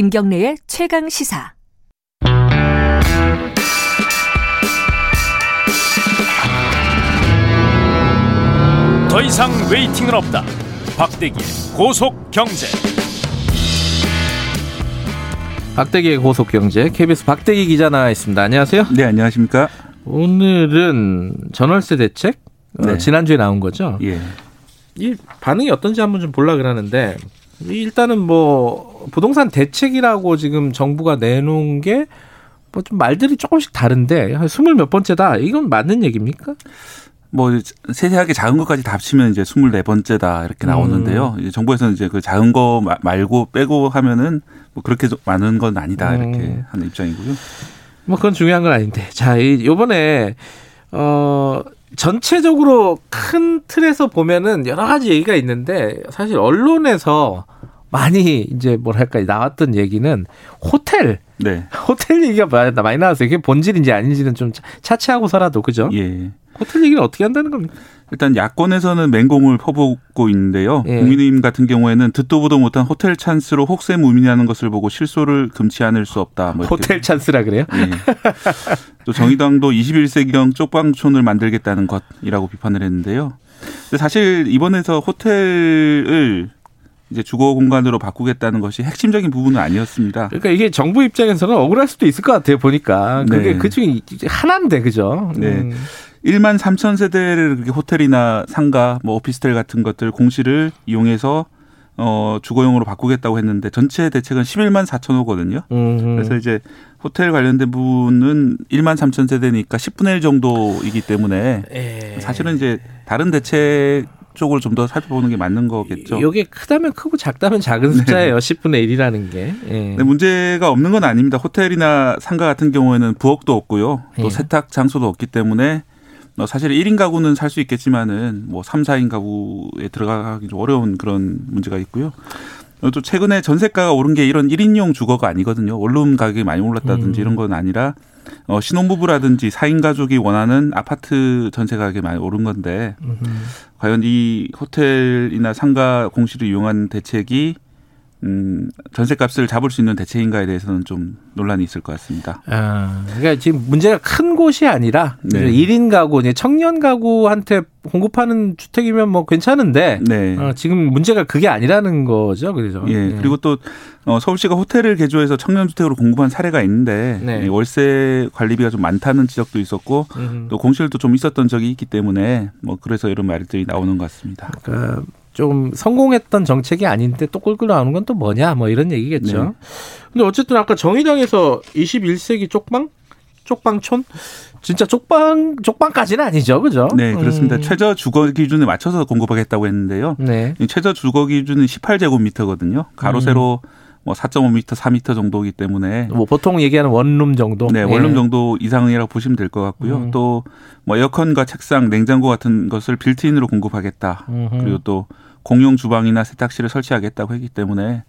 김경래의 최강 시사. 더 이상 웨이팅은 없다. 박대기의 고속 경제. 박대기의 고속 경제 KBS 박대기 기자 나와 있습니다. 안녕하세요. 네, 안녕하십니까? 오늘은 전월세 대책 어, 네. 지난주에 나온 거죠. 예. 이 반응이 어떤지 한번 좀 볼라 그러는데 일단은 뭐 부동산 대책이라고 지금 정부가 내놓은 게 뭐 좀 말들이 조금씩 다른데 한 스물 몇 번째다 이건 맞는 얘기입니까? 뭐 세세하게 작은 것까지 다 합치면 이제 24번째다 이렇게 나오는데요. 음. 이제 정부에서는 이제 그 작은 거 마- 말고 빼고 하면은 뭐 그렇게 좀 많은 건 아니다 이렇게 음. 하는 입장이고요. 뭐 그건 중요한 건 아닌데 자 이- 요번에 어 전체적으로 큰 틀에서 보면은 여러 가지 얘기가 있는데 사실 언론에서 많이 이제 뭐랄까 나왔던 얘기는 호텔 네. 호텔 얘기가 많이 나왔어요. 그게 본질인지 아닌지는 좀 차- 차치하고서라도 그죠? 예. 호텔 얘기를 어떻게 한다는 겁니까? 일단 야권에서는 맹공을 퍼붓고 있는데요. 예. 국민의힘 같은 경우에는 듣도 보도 못한 호텔 찬스로 혹세 무민하는 것을 보고 실소를 금치 않을 수 없다. 뭐. 호텔 찬스라 그래요? 예. 또 정의당도 21세기형 쪽방촌을 만들겠다는 것이라고 비판을 했는데요. 사실 이번에서 호텔을 이제 주거 공간으로 바꾸겠다는 것이 핵심적인 부분은 아니었습니다. 그러니까 이게 정부 입장에서는 억울할 수도 있을 것 같아요. 보니까 그게 네. 그 중에 하나인데 그죠? 네. 음. 1만 3천 세대를 그렇게 호텔이나 상가, 뭐 오피스텔 같은 것들 공시를 이용해서 어 주거용으로 바꾸겠다고 했는데 전체 대책은 11만 4천 호거든요. 음. 그래서 이제 호텔 관련된 부분은 1만 3천 세대니까 10분의 1 정도이기 때문에 예. 사실은 이제 다른 대책 쪽을 좀 더 살펴보는 게 맞는 거겠죠. 이게 크다면 크고 작다면 작은 숫자예요. 10분의 1이라는 게. 예. 근데 문제가 없는 건 아닙니다. 호텔이나 상가 같은 경우에는 부엌도 없고요. 또 예. 세탁 장소도 없기 때문에 뭐 사실 1인 가구는 살 수 있겠지만은 뭐 3, 4인 가구에 들어가기 좀 어려운 그런 문제가 있고요. 또 최근에 전세가가 오른 게 이런 1인용 주거가 아니거든요. 원룸 가격이 많이 올랐다든지 음. 이런 건 아니라 어, 신혼부부라든지 4인 가족이 원하는 아파트 전세 가격이 많이 오른 건데 음. 과연 이 호텔이나 상가 공시를 이용한 대책이 음, 전세값을 잡을 수 있는 대책인가에 대해서는 좀 논란이 있을 것 같습니다. 아, 그러니까 지금 문제가 큰 곳이 아니라 네. 1인 가구, 이제 청년 가구한테 공급하는 주택이면 뭐 괜찮은데 네. 어, 지금 문제가 그게 아니라는 거죠. 그래서 예. 그리고 또 어, 서울시가 호텔을 개조해서 청년 주택으로 공급한 사례가 있는데 네. 이 월세 관리비가 좀 많다는 지적도 있었고 음. 또 공실도 좀 있었던 적이 있기 때문에 뭐 그래서 이런 말들이 나오는 것 같습니다. 그러니까 좀 성공했던 정책이 아닌데 또 꿀꿀 나오는 건 또 뭐냐 뭐 이런 얘기겠죠. 네. 근데 어쨌든 아까 정의당에서 21세기 쪽방 쪽방촌 진짜 쪽방 쪽방까지는 아니죠, 그죠? 네, 그렇습니다. 음. 최저 주거 기준에 맞춰서 공급하겠다고 했는데요. 네. 이 최저 주거 기준은 18제곱미터거든요. 가로 세로 뭐 4.5m, 4m 정도이기 때문에 뭐 보통 얘기하는 원룸 정도. 네, 예. 원룸 정도 이상이라고 보시면 될 것 같고요. 음. 또뭐 에어컨과 책상, 냉장고 같은 것을 빌트인으로 공급하겠다. 음흠. 그리고 또 공용 주방이나 세탁실을 설치하겠다고 했기 때문에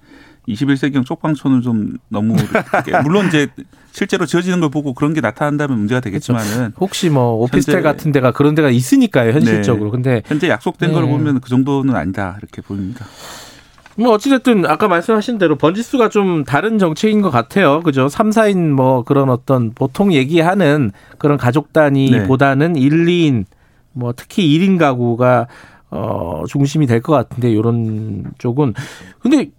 21세기형 쪽방촌은 좀 너무 물론 이제 실제로 지어지는 걸 보고 그런 게 나타난다면 문제가 되겠지만은 혹시 뭐 오피스텔 같은 데가 그런 데가 있으니까요, 현실적으로. 근데 현재 약속된 네. 걸 보면 그 정도는 아니다 이렇게 보입니다. 뭐 어찌됐든 아까 말씀하신 대로 번지수가 좀 다른 정책인 것 같아요. 그죠? 3, 4인 뭐 그런 어떤 보통 얘기하는 그런 가족 단위보다는 1, 2인 뭐 특히 1인 가구가 어 중심이 될 것 같은데 요런 쪽은 근데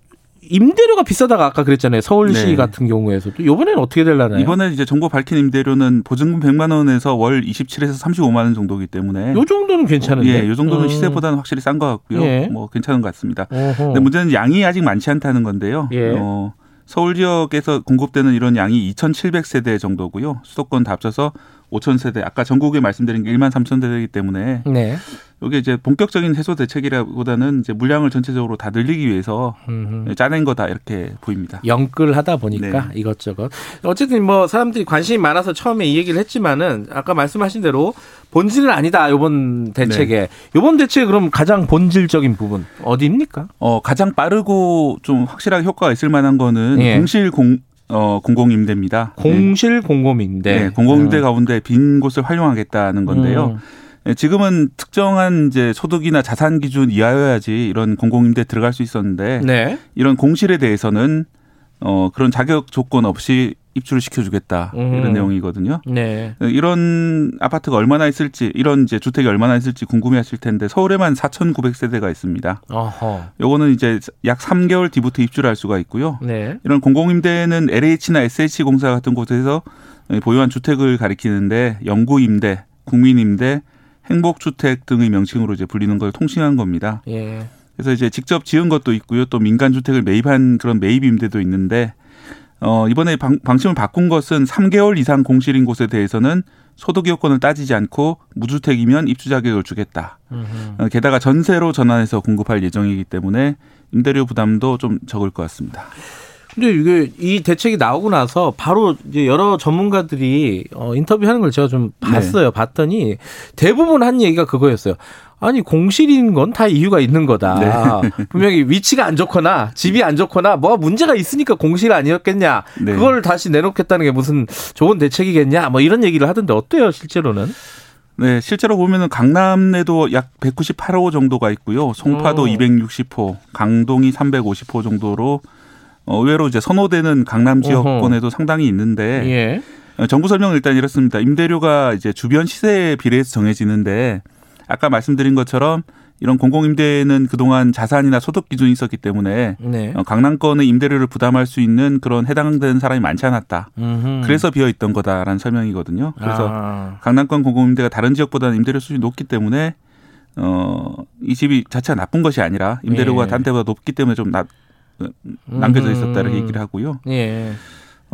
임대료가 비싸다가 아까 그랬잖아요. 서울시 네. 같은 경우에서도 이번에는 어떻게 될라나요? 이번에 이제 정부 밝힌 임대료는 보증금 100만 원에서 월 27에서 35만 원 정도이기 때문에 요 정도는 괜찮은데. 예, 요 정도는 음. 시세보다는 확실히 싼 것 같고요. 예. 뭐 괜찮은 것 같습니다. 어허. 근데 문제는 양이 아직 많지 않다는 건데요. 예. 어, 서울 지역에서 공급되는 이런 양이 2,700세대 정도고요. 수도권 다 합쳐서 5,000세대. 아까 전국에 말씀드린 게 1만 3천 세대이기 때문에 네. 이게 이제 본격적인 해소 대책이라보다는 이제 물량을 전체적으로 다 늘리기 위해서 음흠. 짜낸 거다 이렇게 보입니다. 영끌하다 보니까 네. 이것저것 어쨌든 뭐 사람들이 관심이 많아서 처음에 이 얘기를 했지만은 아까 말씀하신 대로 본질은 아니다 요번 대책에 네. 요번 대책 그럼 가장 본질적인 부분 어디입니까? 어, 가장 빠르고 좀 확실하게 효과가 있을 만한 거는 예. 공실 공, 어, 공공임대입니다. 공실 공공임대 네, 공공임대 가운데 빈 곳을 활용하겠다는 건데요. 음. 예, 지금은 특정한 이제 소득이나 자산 기준 이하여야지 이런 공공임대 들어갈 수 있었는데 네. 이런 공실에 대해서는 어 그런 자격 조건 없이 입주를 시켜주겠다 이런 음. 내용이거든요. 네. 이런 아파트가 얼마나 있을지 이런 이제 주택이 얼마나 있을지 궁금해하실 텐데 서울에만 4,900세대가 있습니다. 어허. 요거는 이제 약 3개월 뒤부터 입주를 할 수가 있고요. 네. 이런 공공임대는 LH나 SH 공사 같은 곳에서 보유한 주택을 가리키는데 영구임대, 국민임대, 행복주택 등의 명칭으로 이제 불리는 걸 통칭한 겁니다. 예. 그래서 이제 직접 지은 것도 있고요. 또 민간 주택을 매입한 그런 매입 임대도 있는데 어 이번에 방, 방침을 바꾼 것은 3개월 이상 공실인 곳에 대해서는 소득 요건을 따지지 않고 무주택이면 입주 자격을 주겠다. 음흠. 어, 게다가 전세로 전환해서 공급할 예정이기 때문에 임대료 부담도 좀 적을 것 같습니다. 근데 이게 이 대책이 나오고 나서 바로 이제 여러 전문가들이 어, 인터뷰하는 걸 제가 좀 봤어요. 봤더니 대부분 한 얘기가 그거였어요. 아니 공실인 건 다 이유가 있는 거다. 분명히 위치가 안 좋거나 집이 안 좋거나 뭐 문제가 있으니까 공실 아니었겠냐. 네. 그걸 다시 내놓겠다는 게 무슨 좋은 대책이겠냐. 뭐 이런 얘기를 하던데 어때요 실제로는? 네, 실제로 보면은 강남에도 약 198호 정도가 있고요. 송파도 어. 260호, 강동이 350호 정도로 어, 의외로 이제 선호되는 강남 지역권에도 상당히 있는데 예. 어, 정부 설명은 일단 이렇습니다. 임대료가 이제 주변 시세에 비례해서 정해지는데 아까 말씀드린 것처럼 이런 공공임대는 그동안 자산이나 소득 기준이 있었기 때문에 네. 어, 강남권의 임대료를 부담할 수 있는 그런 해당되는 사람이 많지 않았다. 음흠. 그래서 비어 있던 거다라는 설명이거든요. 그래서 아. 강남권 공공임대가 다른 지역보다는 임대료 수준이 높기 때문에 어, 이 집이 자체가 나쁜 것이 아니라 임대료가 예. 다른 때보다 높기 때문에 좀 나, 어, 남겨져 있었다 이렇게 음. 얘기를 하고요. 예.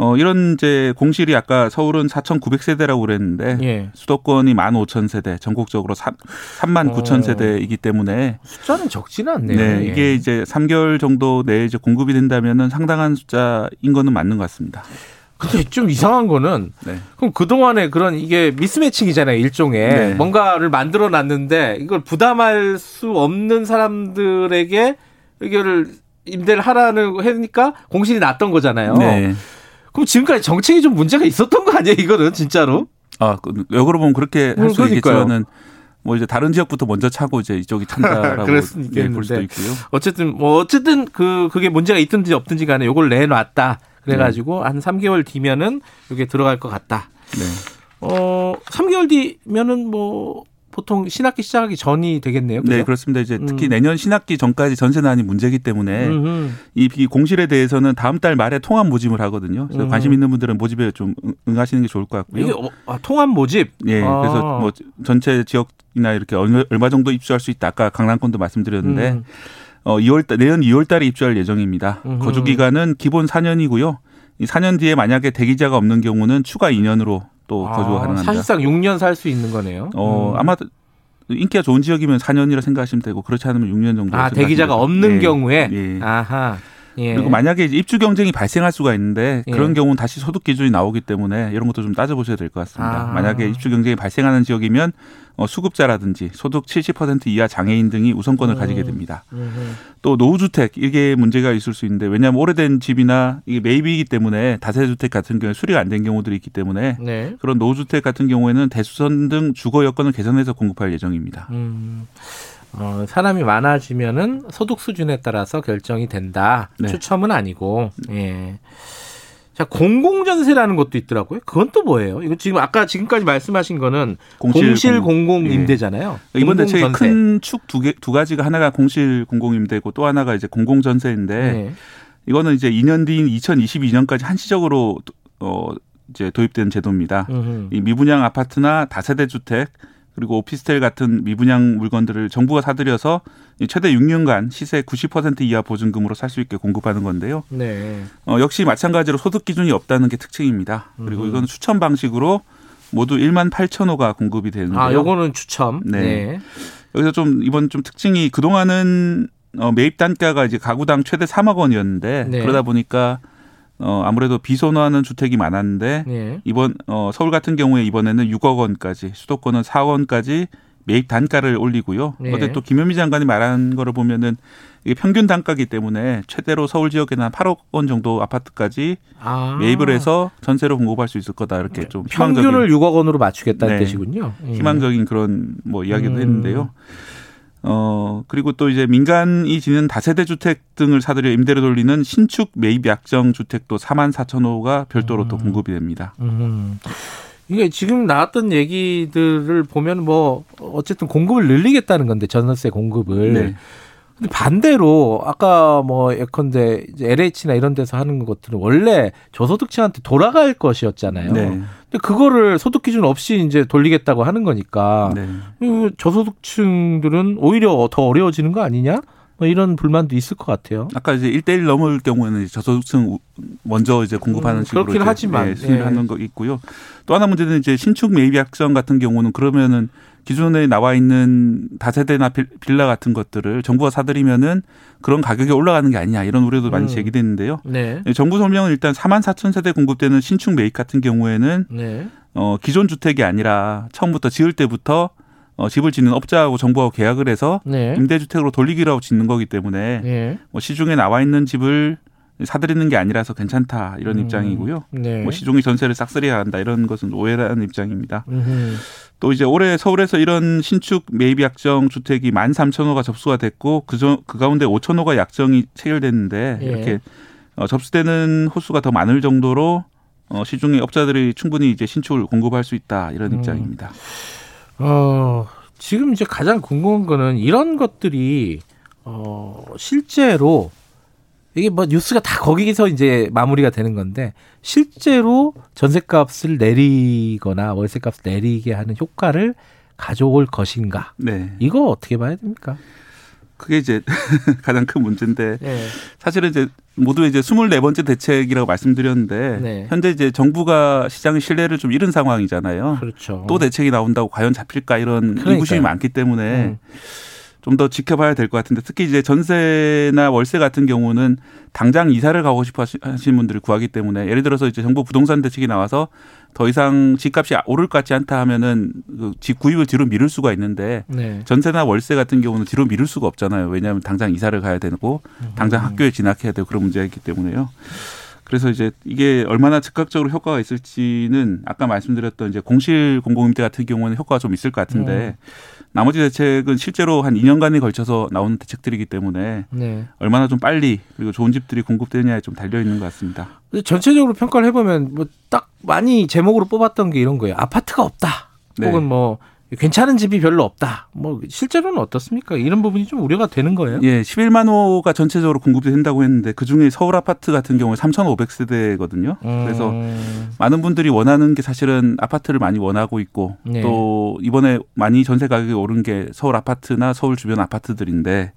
어, 이런 이제 공실이 아까 서울은 4,900세대라고 그랬는데 예. 수도권이 15,000세대, 전국적으로 3, 3만 9천 어. 세대이기 때문에 숫자는 적지는 않네요. 네, 예. 이게 이제 3개월 정도 내에 이제 공급이 된다면은 상당한 숫자인 거는 맞는 것 같습니다. 근데 좀 이상한 거는 네. 그럼 그동안에 그런 이게 미스매칭이잖아요, 일종의. 네. 뭔가를 만들어 놨는데 이걸 부담할 수 없는 사람들에게 이거를 임대를 하라는 하니까 공실이 났던 거잖아요. 네. 그럼 지금까지 정책이 좀 문제가 있었던 거 아니에요, 이거는 진짜로? 아, 그 역으로 보면 그렇게 할 음, 수 그러니까요. 있겠지만은 뭐 이제 다른 지역부터 먼저 차고 이제 이쪽이 찬다라고 예, 볼 수도. 있고요. 어쨌든 뭐 어쨌든 그 그게 문제가 있든지 없든지 간에 요걸 내놨다. 그래가지고 한 3개월 뒤면은 이게 들어갈 것 같다. 네. 어, 3개월 뒤면은 뭐 보통 신학기 시작하기 전이 되겠네요. 그죠? 네, 그렇습니다. 이제 특히 음. 내년 신학기 전까지 전세난이 문제이기 때문에 음흠. 이 비- 공실에 대해서는 다음 달 말에 통합 모집을 하거든요. 그래서 음. 관심 있는 분들은 모집에 좀 응- 응하시는 게 좋을 것 같고요. 이게 어, 아, 통합 모집. 예, 아. 그래서 뭐 전체 지역이나 이렇게 얼마, 정도 입주할 수 있다. 아까 강남권도 말씀드렸는데 음. 어 2월 달 내년 2월 달에 입주할 예정입니다. 음흠. 거주 기간은 기본 4년이고요. 이 4년 뒤에 만약에 대기자가 없는 경우는 추가 2년으로 또 거주가 아, 가능합니다. 사실상 6년 살 수 있는 거네요. 어, 음. 아마 인기가 좋은 지역이면 4년이라 생각하시면 되고 그렇지 않으면 6년 정도. 아 대기자가. 없는 예. 경우에 예. 아하 예. 그리고 만약에 입주 경쟁이 발생할 수가 있는데 예. 그런 경우는 다시 소득 기준이 나오기 때문에 이런 것도 좀 따져보셔야 될 것 같습니다. 아. 만약에 입주 경쟁이 발생하는 지역이면 어, 수급자라든지 소득 70% 이하 장애인 등이 우선권을 음. 가지게 됩니다. 음흠. 또 노후주택 이게 문제가 있을 수 있는데 왜냐하면 오래된 집이나 이게 매입이기 때문에 다세주택 같은 경우에 수리가 안 된 경우들이 있기 때문에 네. 그런 노후주택 같은 경우에는 대수선 등 주거 여건을 개선해서 공급할 예정입니다. 음. 어, 사람이 많아지면은 소득 수준에 따라서 결정이 된다. 네. 추첨은 아니고. 예. 자, 공공전세라는 것도 있더라고요. 그건 또 뭐예요? 이거 지금 아까 지금까지 말씀하신 거는 공실, 공공- 공공 임대잖아요. 이번 대책의. 큰 축 두 개 두 가지가 하나가 공실 공공 임대고 또 하나가 이제 공공 전세인데 네. 이거는 이제 2년 뒤인 2022년까지 한시적으로 어 이제 도입된 제도입니다. 음흠. 이 미분양 아파트나 다세대 주택 그리고 오피스텔 같은 미분양 물건들을 정부가 사들여서 이 최대 6년간 시세 90% 이하 보증금으로 살 수 있게 공급하는 건데요. 네. 어, 역시 마찬가지로 소득 기준이 없다는 게 특징입니다. 그리고 음흠. 이건 추천 방식으로 모두 1만 8천 호가 공급이 되는데요. 아, 요거는 추첨. 네. 네. 여기서 좀 이번 좀 특징이 그동안은 어, 매입 단가가 이제 가구당 최대 3억 원이었는데 네. 그러다 보니까 어, 아무래도 비선호하는 주택이 많았는데 네. 이번 어, 서울 같은 경우에 이번에는 6억 원까지 수도권은 4억 원까지 매입 단가를 올리고요. 네. 어제 또 김현미 장관이 말한 거를 보면은 이게 평균 단가기 때문에 최대로 서울 지역에는 한 8억 원 정도 아파트까지 아. 매입을 해서 전세로 공급할 수 있을 거다 이렇게 좀 평균을 희망적인 6억 원으로 맞추겠다는 네. 뜻이군요. 예. 희망적인 그런 뭐 이야기도 음. 했는데요. 어, 그리고 또 이제 민간이 지는 다세대 주택 등을 사들여 임대로 돌리는 신축 매입 약정 주택도 4만 4천 호가 별도로 음. 또 공급이 됩니다. 음. 이게 지금 나왔던 얘기들을 보면 뭐 어쨌든 공급을 늘리겠다는 건데 전월세 공급을. 네. 근데 반대로 아까 뭐 예컨대 이제 LH나 이런 데서 하는 것들은 원래 저소득층한테 돌아갈 것이었잖아요. 네. 근데 그거를 소득 기준 없이 이제 돌리겠다고 하는 거니까 네. 저소득층들은 오히려 더 어려워지는 거 아니냐? 뭐 이런 불만도 있을 것 같아요. 아까 이제 1대1 넘을 경우에는 저소득층 먼저 이제 공급하는 음, 식으로 그렇긴 하지만 예, 수행하는 예. 거 있고요. 또 하나 문제는 이제 신축 매입 약정 같은 경우는 그러면은 기존에 나와 있는 다세대나 빌라 같은 것들을 정부가 사들이면은 그런 가격이 올라가는 게 아니냐 이런 우려도 많이 음. 제기됐는데요. 네. 네. 정부 설명은 일단 4만 4천 세대 공급되는 신축 매입 같은 경우에는 네. 어, 기존 주택이 아니라 처음부터 지을 때부터 어, 집을 짓는 업자하고 정부하고 계약을 해서 네. 임대주택으로 돌리기라고 짓는 거기 때문에 네. 뭐 시중에 나와 있는 집을 사들이는 게 아니라서 괜찮다 이런 음. 입장이고요. 네. 뭐 시중에 전세를 싹쓸이해야 한다 이런 것은 오해라는 입장입니다. 음흠. 또 이제 올해 서울에서 이런 신축 매입 약정 주택이 만 삼천 호가 접수가 됐고 그저 그 가운데 오천 호가 약정이 체결됐는데 예. 이렇게 어, 접수되는 호수가 더 많을 정도로 어, 시중에 업자들이 충분히 이제 신축을 공급할 수 있다 이런 음. 입장입니다. 어, 지금 이제 가장 궁금한 거는 이런 것들이 어, 실제로 이게 뭐 뉴스가 다 거기서 이제 마무리가 되는 건데 실제로 전세값을 내리거나 월세값을 내리게 하는 효과를 가져올 것인가? 네. 이거 어떻게 봐야 됩니까? 그게 이제 가장 큰 문제인데 네. 사실은 이제 모두 이제 24번째 대책이라고 말씀드렸는데 네. 현재 이제 정부가 시장의 신뢰를 좀 잃은 상황이잖아요. 그렇죠. 또 대책이 나온다고 과연 잡힐까 이런 의구심이 많기 때문에 음. 좀 더 지켜봐야 될 것 같은데 특히 이제 전세나 월세 같은 경우는 당장 이사를 가고 싶어 하시는 분들이 구하기 때문에 예를 들어서 이제 정부 부동산 대책이 나와서 더 이상 집값이 오를 것 같지 않다 하면은 그집 구입을 뒤로 미룰 수가 있는데 네. 전세나 월세 같은 경우는 뒤로 미룰 수가 없잖아요. 왜냐하면 당장 이사를 가야 되고 당장 학교에 진학해야 되고 그런 문제가 있기 때문에요. 그래서 이제 이게 얼마나 즉각적으로 효과가 있을지는 아까 말씀드렸던 이제 공실 공공임대 같은 경우는 효과가 좀 있을 것 같은데 음. 나머지 대책은 실제로 한 2년간에 걸쳐서 나오는 대책들이기 때문에 네. 얼마나 좀 빨리 그리고 좋은 집들이 공급되느냐에 좀 달려 있는 것 같습니다. 전체적으로 평가를 해보면 뭐 딱 많이 제목으로 뽑았던 게 이런 거예요. 아파트가 없다. 네. 혹은 뭐 괜찮은 집이 별로 없다. 뭐 실제로는 어떻습니까? 이런 부분이 좀 우려가 되는 거예요. 예, 11만 호가 전체적으로 공급이 된다고 했는데 그 중에 서울 아파트 같은 경우에 3,500세대거든요. 음. 그래서 많은 분들이 원하는 게 사실은 아파트를 많이 원하고 있고 네. 또 이번에 많이 전세 가격이 오른 게 서울 아파트나 서울 주변 아파트들인데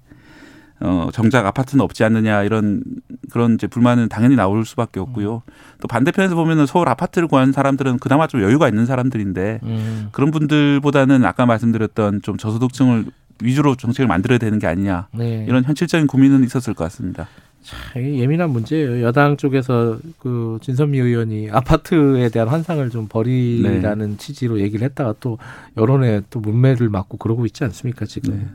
어, 정작 아파트는 없지 않느냐 이런 그런 이제 불만은 당연히 나올 수밖에 없고요. 음. 또 반대편에서 보면은 서울 아파트를 구하는 사람들은 그나마 좀 여유가 있는 사람들인데 음. 그런 분들보다는 아까 말씀드렸던 좀 저소득층을 위주로 정책을 만들어야 되는 게 아니냐 네. 이런 현실적인 고민은 있었을 것 같습니다. 자, 이게 예민한 문제예요. 여당 쪽에서 그 진선미 의원이 아파트에 대한 환상을 좀 버리라는 네. 취지로 얘기를 했다가 또 여론에 또 문매를 맞고 그러고 있지 않습니까 지금. 네.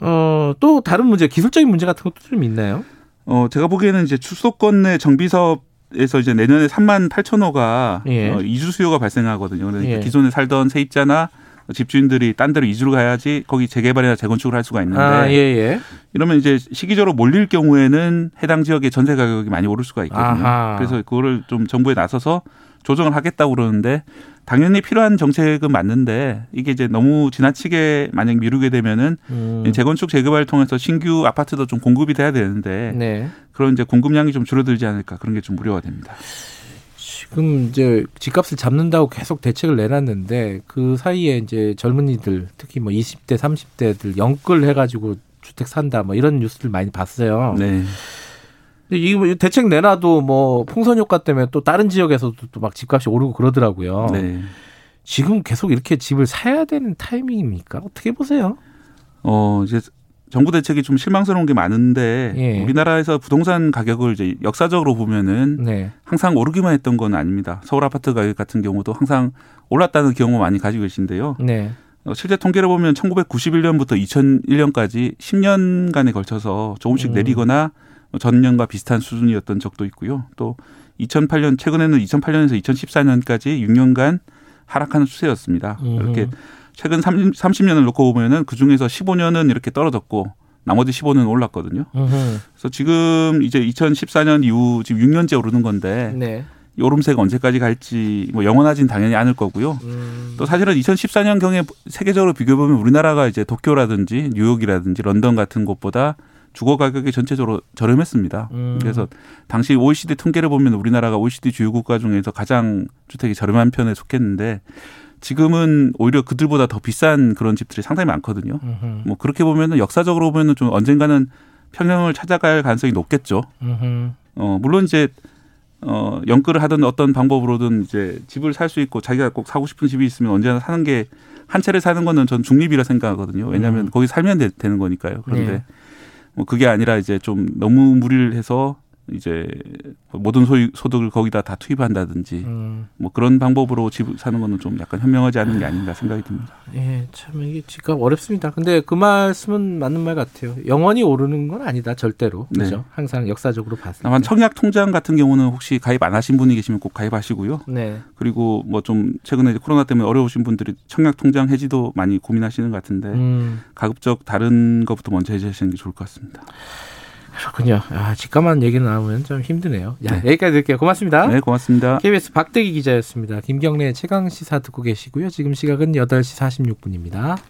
어, 또 다른 문제, 기술적인 문제 같은 것도 좀 있나요? 어, 제가 보기에는 이제 수도권 내 정비 사업 에서 이제 내년에 3만 8천 호가 예. 어, 이주 수요가 발생하거든요. 그러니까 예. 기존에 살던 세입자나 집주인들이 딴 데로 이주를 가야지 거기 재개발이나 재건축을 할 수가 있는데 아, 예, 예. 이러면 이제 시기적으로 몰릴 경우에는 해당 지역의 전세 가격이 많이 오를 수가 있거든요. 아하. 그래서 그거를 좀 정부에 나서서 조정을 하겠다고 그러는데 당연히 필요한 정책은 맞는데 이게 이제 너무 지나치게 만약 미루게 되면은 음. 재건축 재개발을 통해서 신규 아파트도 좀 공급이 돼야 되는데 네. 그런 이제 공급량이 좀 줄어들지 않을까 그런 게 좀 우려가 됩니다. 지금 이제 집값을 잡는다고 계속 대책을 내놨는데 그 사이에 이제 젊은이들 특히 뭐 20대 30대들 연끌 해가지고 주택 산다 뭐 이런 뉴스를 많이 봤어요. 네. 이뭐 대책 내놔도 뭐 풍선 효과 때문에 또 다른 지역에서도 또 막 집값이 오르고 그러더라고요. 네. 지금 계속 이렇게 집을 사야 되는 타이밍입니까? 어떻게 보세요? 어 이제 정부 대책이 좀 실망스러운 게 많은데 예. 우리나라에서 부동산 가격을 이제 역사적으로 보면은 네. 항상 오르기만 했던 건 아닙니다. 서울 아파트 가격 같은 경우도 항상 올랐다는 경우 많이 가지고 계신데요. 네. 어, 실제 통계를 보면 1991년부터 2001년까지 10년간에 걸쳐서 조금씩 음. 내리거나 전년과 비슷한 수준이었던 적도 있고요. 또 2008년 최근에는 2008년에서 2014년까지 6년간 하락하는 추세였습니다. 음. 이렇게 최근 30, 30년을 놓고 보면은 그 중에서 15년은 이렇게 떨어졌고 나머지 15는 올랐거든요. 그래서 지금 이제 2014년 이후 지금 6년째 오르는 건데 네. 이 오름세가 언제까지 갈지 뭐 영원하진 당연히 않을 거고요. 음. 또 사실은 2014년 경에 세계적으로 비교해 보면 우리나라가 이제 도쿄라든지 뉴욕이라든지 런던 같은 곳보다 주거 가격이 전체적으로 저렴했습니다. 음. 그래서 당시 OECD 통계를 보면 우리나라가 OECD 주요 국가 중에서 가장 주택이 저렴한 편에 속했는데 지금은 오히려 그들보다 더 비싼 그런 집들이 상당히 많거든요. 음흠. 뭐 그렇게 보면은 역사적으로 보면은 좀 언젠가는 평형을 찾아갈 가능성이 높겠죠. 음흠. 어 물론 이제 어 연끌을 하든 어떤 방법으로든 이제 집을 살 수 있고 자기가 꼭 사고 싶은 집이 있으면 언제나 사는 게 한 채를 사는 거는 전 중립이라 생각하거든요. 왜냐하면 음. 거기 살면 되, 는 거니까요. 그런데 네. 뭐 그게 아니라 이제 좀 너무 무리를 해서 이제 모든 소유, 소득을 거기다 다 투입한다든지 음. 뭐 그런 방법으로 집 사는 거는 좀 약간 현명하지 않은 게 아닌가 생각이 듭니다. 예, 참 이게 집값 어렵습니다. 근데 그 말씀은 맞는 말 같아요. 영원히 오르는 건 아니다, 절대로. 네. 그죠? 항상 역사적으로 봤을 때. 다만 청약 통장 같은 경우는 혹시 가입 안 하신 분이 계시면 꼭 가입하시고요. 네. 그리고 뭐 좀 최근에 코로나 때문에 어려우신 분들이 청약 통장 해지도 많이 고민하시는 것 같은데 음, 가급적 다른 것부터 먼저 해제하시는 게 좋을 것 같습니다. 그렇군요. 아, 집값만 얘기 나오면 좀 힘드네요. 야, 네. 여기까지 드릴게요. 고맙습니다. 네, 고맙습니다. KBS 박대기 기자였습니다. 김경래 최강 시사 듣고 계시고요. 지금 시각은 8시 46분입니다.